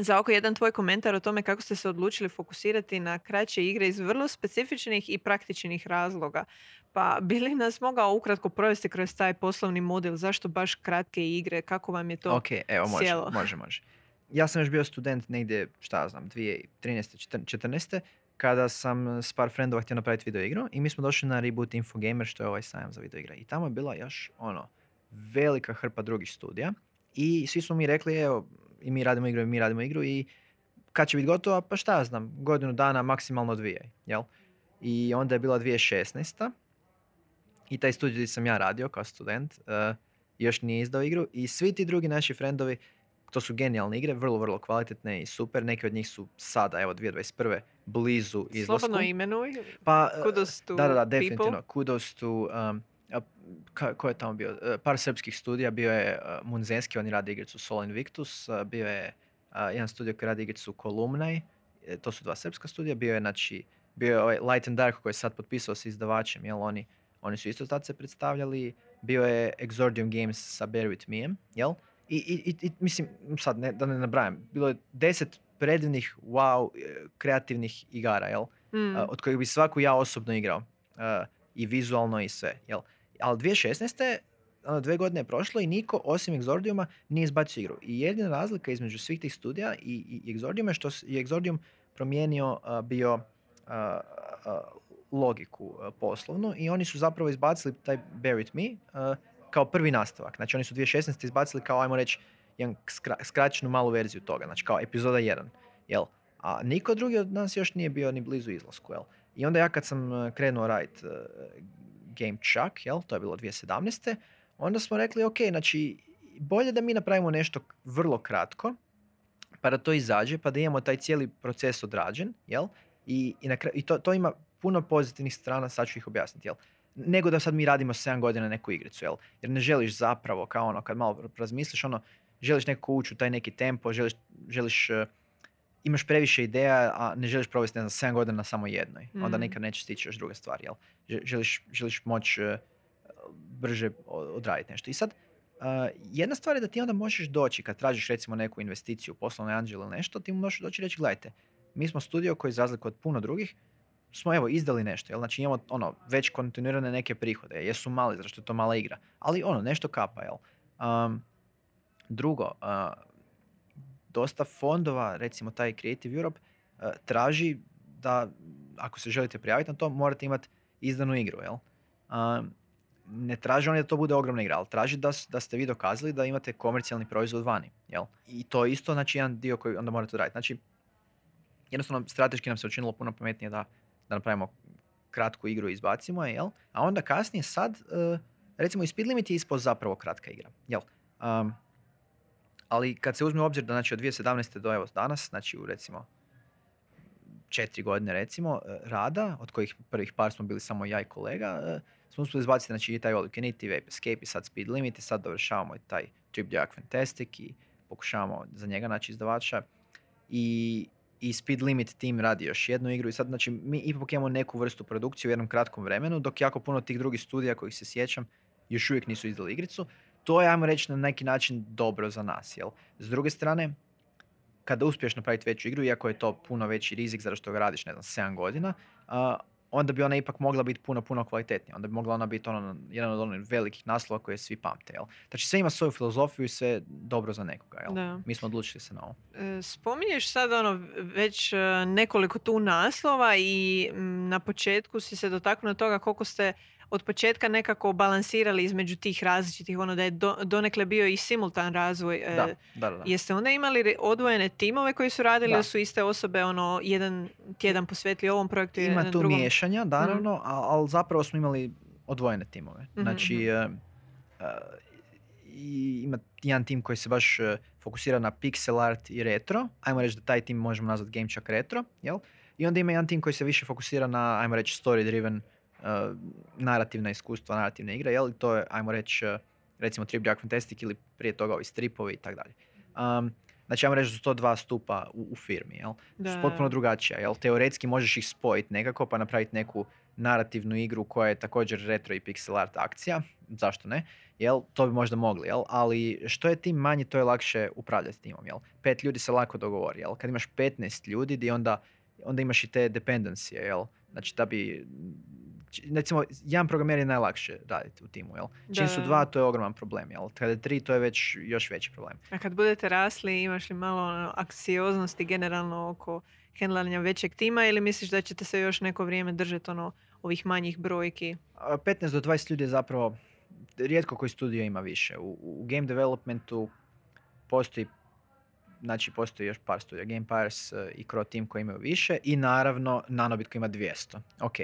za oko jedan tvoj komentar o tome kako ste se odlučili fokusirati na kraće igre iz vrlo specifičnih i praktičnih razloga. Pa bi li nas mogao ukratko provesti kroz taj poslovni model? Zašto baš kratke igre? Kako vam je to?
Ok, evo može,
sjelo?
može, može. Ja sam još bio student negdje, šta ja znam, 2013. 14. kada sam s par frendova htio napraviti video igru i mi smo došli na Reboot Infogamer što je ovaj sajam za video igre. I tamo je bila još ono, velika hrpa drugih studija i svi smo mi rekli evo i mi radimo igru i mi radimo igru i kad će biti gotova, pa šta ja znam, godinu dana, maksimalno dvije, jel? I onda je bila 2016. I taj studij gdje sam ja radio kao student, eh, još nije izdao igru i svi ti drugi naši frendovi, to su genijalne igre, vrlo, vrlo kvalitetne i super. Neke od njih su sada, evo 2021. blizu izlasku.
Slobodno imenuj.
Pa, eh,
Kudos to
da, da, da,
people.
definitivno. Kudos to, um, ko je tamo bio? E, Par srpskih studija, bio je uh, Munzenski, oni radi igricu Sol Invictus, a, bio je jedan studio koji radi igricu Kolumnaj, e, to su dva srpska studija, bio je, znači, bio je ovaj Light and Dark koji je sad potpisao s izdavačem, jel, oni, oni su isto tad se predstavljali, bio je Exordium Games sa Bear With Me, jel? I, i, mislim, sad ne, da ne nabrajam, bilo je deset predivnih, wow, e, kreativnih igara, jel?
Mm.
od kojih bi svaku ja osobno igrao. I vizualno i sve. Jel? Ali 2016. ono, dve godine je prošlo i niko osim Exordiuma nije izbacio igru. I jedina razlika između svih tih studija i, i Exordiuma je što je Exordium promijenio a, bio a, a, logiku poslovnu i oni su zapravo izbacili taj Bear With Me kao prvi nastavak. Znači oni su 2016. izbacili kao, ajmo reći, jedan skra- skraćenu malu verziju toga, znači kao epizoda 1. Jel? A niko drugi od nas još nije bio ni blizu izlasku, jel? I onda ja kad sam uh, krenuo raditi uh, Game Chuck, jel? To je bilo 2017. Onda smo rekli, ok, znači, bolje da mi napravimo nešto vrlo kratko, pa da to izađe, pa da imamo taj cijeli proces odrađen, jel? I, i, na kraju, i to, to ima puno pozitivnih strana, sad ću ih objasniti, jel? Nego da sad mi radimo 7 godina neku igricu, jel? Jer ne želiš zapravo, kao ono, kad malo razmisliš, ono, želiš nekako ući u taj neki tempo, želiš, želiš uh, imaš previše ideja, a ne želiš provesti, ne znam, 7 godina na samo jednoj. Onda
Mhm.
nikad nećeš stići još druge stvari, jel? Že- Želiš, želiš moći e, brže odraditi nešto. I sad, e, jedna stvar je da ti onda možeš doći, kad tražiš recimo neku investiciju, poslovni anđel ili nešto, ti mu možeš doći i reći, gledajte, mi smo studio koji za razliku od puno drugih, smo evo izdali nešto, jel? Znači imamo ono, već kontinuirane neke prihode, jesu mali, zato što je to mala igra, ali ono, nešto kapa, jel? Um, drugo, uh, dosta fondova, recimo taj Creative Europe, uh, traži da, ako se želite prijaviti na to, morate imati izdanu igru, jel? Ne traži oni da to bude ogromna igra, ali traži da, da ste vi dokazali da imate komercijalni proizvod vani, jel? I to je isto, znači, jedan dio koji onda morate raditi. Znači, jednostavno, strateški nam se učinilo puno pametnije da, da napravimo kratku igru i izbacimo je, jel? A onda kasnije sad, uh, recimo i Speed Limit je ispod zapravo kratka igra, jel? Um, ali kad se uzme u obzir da znači od 2017. do evo danas, znači u recimo četiri godine recimo e, rada, od kojih prvih par smo bili samo ja i kolega, e, smo uspjeli izbaciti znači i taj All Vape Escape i sad Speed Limit i sad dovršavamo i taj Trip Jack Fantastic i pokušavamo za njega naći izdavača i, i Speed Limit team radi još jednu igru i sad znači mi ipak imamo neku vrstu produkcije u jednom kratkom vremenu dok jako puno tih drugih studija kojih se sjećam još uvijek nisu izdali igricu. To je, ajmo reći, na neki način dobro za nas, jel? S druge strane, kada uspiješ napraviti veću igru, iako je to puno veći rizik zato što ga radiš, ne znam, 7 godina, a, onda bi ona ipak mogla biti puno, puno kvalitetnija. Onda bi mogla ona biti ono, jedan od onih velikih naslova koje svi pamte, jel? Znači sve ima svoju filozofiju i sve je dobro za nekoga, jel?
Da.
Mi smo odlučili se na ovo.
E, Spominješ sad ono već e, nekoliko tu naslova i mm, na početku si se dotaknuo toga koliko ste od početka nekako balansirali između tih različitih, ono da je do- donekle bio i simultan razvoj. e,
Da, da, da. da.
Jeste onda imali odvojene timove koji su radili
Da.
ili su iste osobe ono jedan tjedan posvetili ovom projektu i
Ima
jedan
tu
drugom?
miješanja, naravno, ali zapravo smo imali odvojene timove. Znači,
mhm.
e, e, ima jedan tim koji se baš e, fokusira na pixel art i retro. Ajmo reći da taj tim možemo nazvati Game Chuck Retro, jel? I onda ima jedan tim koji se više fokusira na, ajmo reći, story driven narativna iskustva, narativne igre, jel? To je, ajmo reći, e, recimo Trip Jack Fantastic ili prije toga ovi stripovi i tako dalje. Um, Znači, ajmo reći da su to dva stupa u, u firmi, jel?
Da,
su potpuno drugačija, jel? Teoretski možeš ih spojiti nekako pa napraviti neku narativnu igru koja je također retro i pixel art akcija, zašto ne, jel? To bi možda mogli, jel? Ali što je tim manji, to je lakše upravljati timom, jel? Pet ljudi se lako dogovori, jel? Kad imaš 15 ljudi, di onda, onda imaš i te dependencije, jel? Znači da bi, recimo, jedan programer je najlakše raditi u timu, jel? Čim su
Da.
dva, to je ogroman problem, jel? Kada je tri, to je već još veći problem.
A kad budete rasli, imaš li malo ono, anksioznosti generalno oko hendlanja većeg tima ili misliš da ćete se još neko vrijeme držati ono, ovih manjih brojki?
A 15 do 20 ljudi je zapravo rijetko koji studio ima više. U, u game developmentu postoji znači postoji još par studija, Game Pirates eh, i Crow Team koji imaju više i naravno Nanobit koji ima 200. Ok,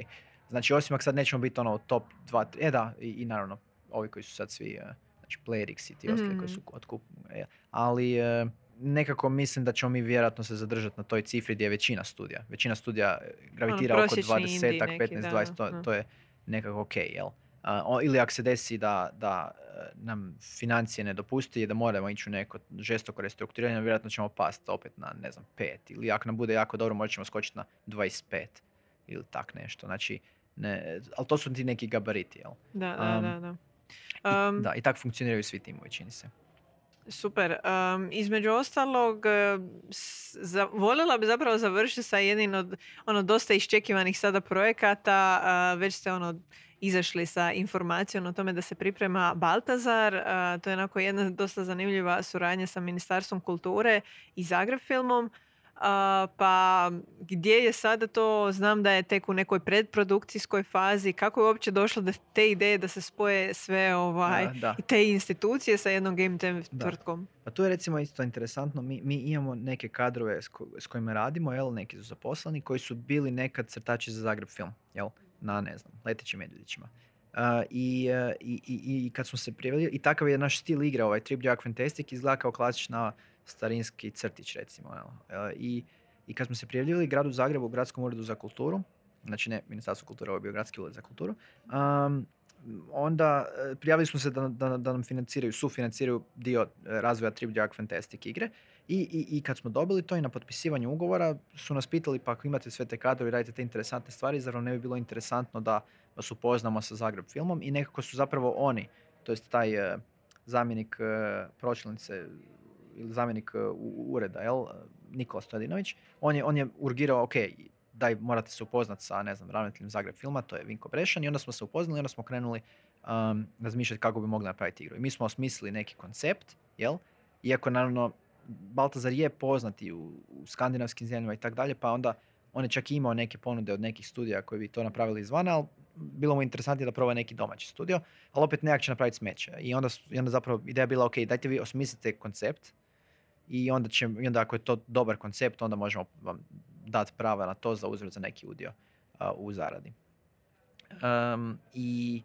znači osim ako sad nećemo biti ono top 2, 3, e da, i, i naravno ovi koji su sad svi, eh, znači Playerix i ti ostali koji
Mhm.
su otkup, e, ali eh, nekako mislim da ćemo mi vjerojatno se zadržati na toj cifri gdje je većina studija. Većina studija gravitira oko
prosječni
20,
indie neki,
15,
da,
20, to, to je nekako ok, jel? A, o- ili ako se desi da, da e, nam financije ne dopusti i da moramo ići u neko žestoko restrukturiranje, vjerojatno ćemo pasti opet na, ne znam, 5. Ili ako nam bude jako dobro, možda ćemo skočiti na 25 ili tak nešto. Znači, ne, ali to su ti neki gabariti, jel?
Da, da,
Um,
da. da.
I,
Um,
da, i tako funkcioniraju svi timovi, čini se.
Super. Um, između ostalog, e, za, voljela bi zapravo završiti sa jednim od ono, dosta iščekivanih sada projekata. a, već ste ono izašli sa informacijom o tome da se priprema Baltazar. a, to je onako jedna dosta zanimljiva suradnja sa Ministarstvom kulture i Zagreb filmom. Pa gdje je sada to, znam da je tek u nekoj predprodukcijskoj fazi, kako je uopće došlo do te ideje da se spoje sve ovaj,
da.
i te institucije sa jednom game dev
Da.
tvrtkom.
Pa tu je recimo isto interesantno, mi, mi imamo neke kadrove s, ko- s kojima radimo, jel, neki su zaposleni, koji su bili nekad crtači za Zagreb film, jel, na ne znam, letećim medvjedićima. Uh, i, uh, i, i, i kad smo se prijavili, i takav je naš stil igre, ovaj Trip Jack Fantastic izgleda kao klasična starinski crtić recimo. Jel? Uh, i, I kad smo se prijavljivali gradu Zagrebu, Gradskom uredu za kulturu, znači ne Ministarstvo kulture, ovo je bio Gradski ured za kulturu, um, onda e, prijavili smo se da, da, da nam financiraju, sufinanciraju dio e, razvoja Trip Dark Fantastic igre. I, i, I kad smo dobili to i na potpisivanju ugovora su nas pitali pa ako imate sve te kadrove i radite te interesantne stvari, zar vam ne bi bilo interesantno da vas upoznamo sa Zagreb filmom i nekako su zapravo oni, to jest taj e, zamjenik e, pročelnice ili zamjenik e, ureda, jel, Nikola Stojadinović, on je, on je urgirao, ok, daj morate se upoznati sa, ne znam, ravnateljem Zagreb filma, to je Vinko Brešan i onda smo se upoznali i onda smo krenuli um, razmišljati kako bi mogli napraviti igru. I mi smo osmislili neki koncept, jel? Iako naravno Baltazar je poznat i u, u skandinavskim zemljama i tako dalje, pa onda on je čak imao neke ponude od nekih studija koji bi to napravili izvana, ali bilo mu interesantnije da proba neki domaći studio, ali opet nekak će napraviti smeće. I onda, i onda zapravo ideja bila, ok, dajte vi osmislite koncept i onda, će, i onda ako je to dobar koncept, onda možemo vam dati prava na to za uzvrat za neki udio a, u zaradi. Um, i,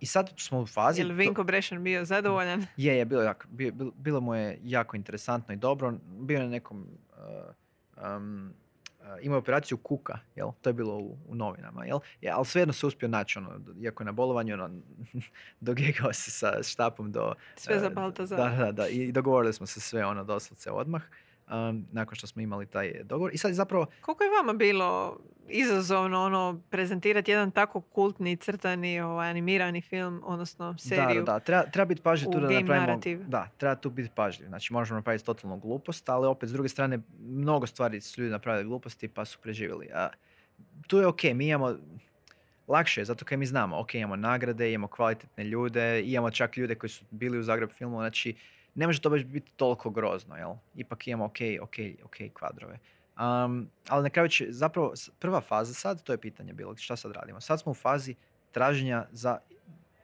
I sad smo u fazi...
Je li Vinko Brešan bio zadovoljan? *laughs*
je, je, bilo, jako, bilo, bilo mu je jako interesantno i dobro. Bio je na nekom... Uh, um, uh, imao je operaciju kuka, jel? To je bilo u, u novinama, jel? Ja, ali svejedno se uspio naći, ono, iako je na bolovanju, ono, *laughs* dogegao se sa štapom do...
Sve za
uh,
Baltazara.
Da, da, da. I dogovorili smo se sve, ono, doslovce odmah. Um, nakon što smo imali taj dogovor. I sad zapravo
Koliko je vama bilo izazovno ono prezentirati jedan tako kultni crtani ovaj, animirani film, odnosno seriju?
Da, da. Treba, treba biti pažljiv tu da napravimo...
narativu.
Da, treba tu biti pažljiv. Znači, možemo napraviti totalnu glupost, ali opet, s druge strane, mnogo stvari su ljudi napravili gluposti pa su preživjeli. A, tu je ok, mi imamo... Lakše je, zato kaj mi znamo, ok, imamo nagrade, imamo kvalitetne ljude, imamo čak ljude koji su bili u Zagreb filmu, znači ne može to baš biti toliko grozno, jel? Ipak imamo ok, ok, ok kvadrove. Um, ali na kraju će, zapravo, prva faza sad, to je pitanje bilo, šta sad radimo? Sad smo u fazi traženja za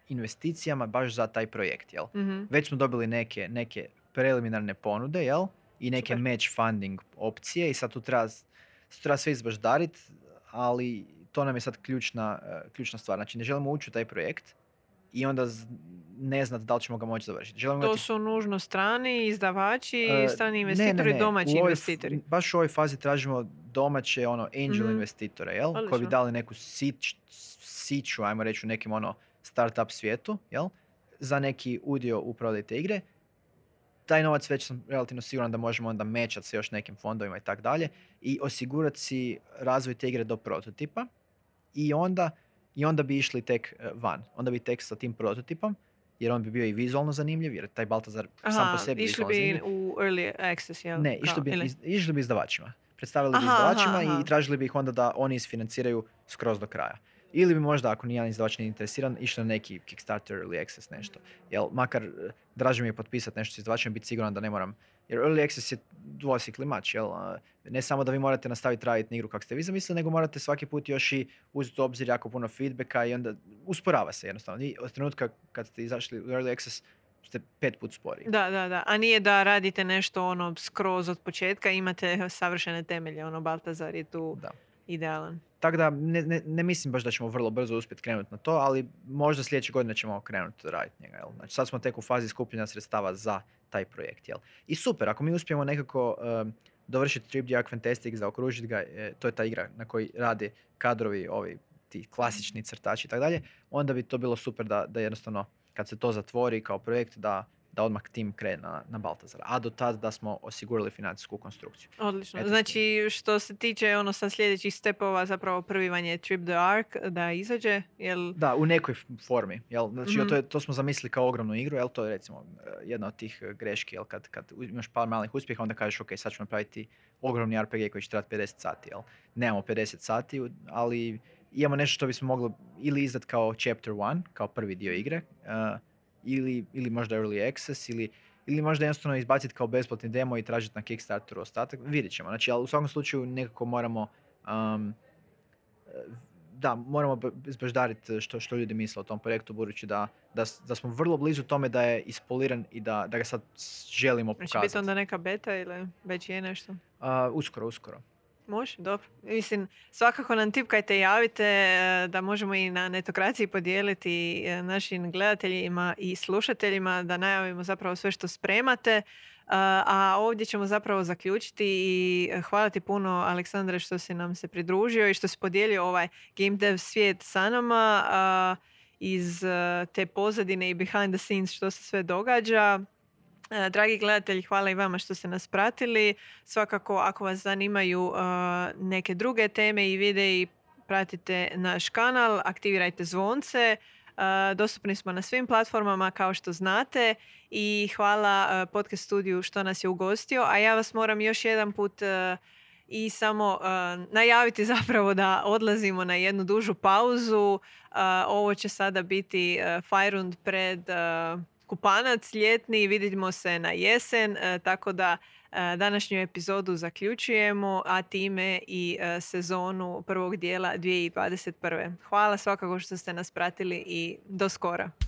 investicijama baš za taj projekt, jel?
Mhm.
Već smo dobili neke, neke preliminarne ponude, jel? I neke
Super.
match funding opcije i sad tu treba, s- tu treba sve izbaždarit, ali to nam je sad ključna, eh, ključna stvar. Znači, ne želimo ući u taj projekt i onda z- ne znati da li ćemo ga moći završiti. Želimo
To
imati
su nužno strani izdavači,
E,
strani
ne,
investitori,
ne, ne.
domaći
U ovoj
investitori.
Baš u ovoj fazi tražimo domaće ono angel
Mhm.
investitore, jel? Koji bi dali neku sić, siću, ajmo reći u nekim ono startup svijetu, jel? Za neki udio u prodaji te igre. Taj novac već sam relativno siguran da možemo onda mečat sa još nekim fondovima i tako dalje i osigurati si razvoj te igre do prototipa i onda, i onda bi išli tek e, van. Onda bi tek sa tim prototipom, jer on bi bio i vizualno zanimljiv, jer taj Baltazar sam
Aha,
po sebi
išli bi u early access, jel?
Ne, išli bi, iz- išli bi izdavačima. Predstavili bi
Aha,
izdavačima
aha.
i tražili bi ih onda da oni isfinanciraju skroz do kraja. Ili bi možda, ako nijedan izdavač nije interesiran, išli na neki Kickstarter ili Access nešto. Jel, makar eh, draže mi je potpisati nešto s izdavačem, biti siguran da ne moram. Jer Early Access je dvosjekli mač, jel? Ne samo da vi morate nastaviti raditi na igru kako ste vi zamislili, nego morate svaki put još i uzeti u obzir jako puno feedbacka i onda usporava se jednostavno. I od trenutka kad ste izašli u Early Access ste pet put sporiji.
Da, da, da. A nije da radite nešto ono skroz od početka, imate savršene temelje, ono Baltazar je tu
Da.
Idealan.
Tako da ne, ne, ne mislim baš da ćemo vrlo brzo uspjeti krenuti na to, ali možda sljedeće godine ćemo krenuti raditi njega. Jel? Znači sad smo tek u fazi skupljanja sredstava za taj projekt. Jel? I super, ako mi uspijemo nekako um, dovršiti Trip Ark Fantastic, zaokružiti ga, e, to je ta igra na koji rade kadrovi, ovi ti klasični crtači i tako dalje, onda bi to bilo super da, da jednostavno kad se to zatvori kao projekt da, da odmah tim krene na, na Baltazara. A do tad da smo osigurali financijsku konstrukciju.
Odlično.
Eto,
znači, što se tiče ono sa sljedećih stepova, zapravo prvi vam je Trip the Ark da izađe, jel...
Da, u nekoj formi. Jel? Znači,
Mhm.
to, je, to smo zamislili kao ogromnu igru, jel? to je recimo jedna od tih eh, greški, jel? Kad, kad imaš par malih uspjeha, onda kažeš, ok, sad ćemo napraviti ogromni RPG koji će trajati 50 sati. Jel? Nemamo 50 sati, ali imamo nešto što bismo mogli ili izdat kao chapter 1, kao prvi dio igre, eh, ili, ili možda early access, ili, ili možda jednostavno izbaciti kao besplatni demo i tražiti na Kickstarteru ostatak. Vidjet ćemo. Znači, ali u svakom slučaju nekako moramo um, da, moramo izbaždariti što, što ljudi misle o tom projektu, budući da, da, da smo vrlo blizu tome da je ispoliran i da, da ga sad želimo
Znači biti
pokazati.
onda neka beta ili već je nešto?
A, uskoro, uskoro.
Može, dobro. Mislim, svakako nam tipkajte, javite e, da možemo i na netokraciji podijeliti e, našim gledateljima i slušateljima da najavimo zapravo sve što spremate. E, A ovdje ćemo zapravo zaključiti i hvala ti puno Aleksandre što si nam se pridružio i što si podijelio ovaj game dev svijet sa nama. Iz te pozadine i behind the scenes što se sve događa. Dragi gledatelji, hvala i vama što ste nas pratili. Svakako, ako vas zanimaju neke druge teme i videi, pratite naš kanal, aktivirajte zvonce. Dostupni smo na svim platformama kao što znate i hvala podcast studiju što nas je ugostio. A ja vas moram još jedan put i samo najaviti zapravo da odlazimo na jednu dužu pauzu. ovo će sada biti Fajrund pred kupanac ljetni, vidimo se na jesen, tako da današnju epizodu zaključujemo, a time i sezonu prvog dijela 2021. Hvala svakako što ste nas pratili i do skora.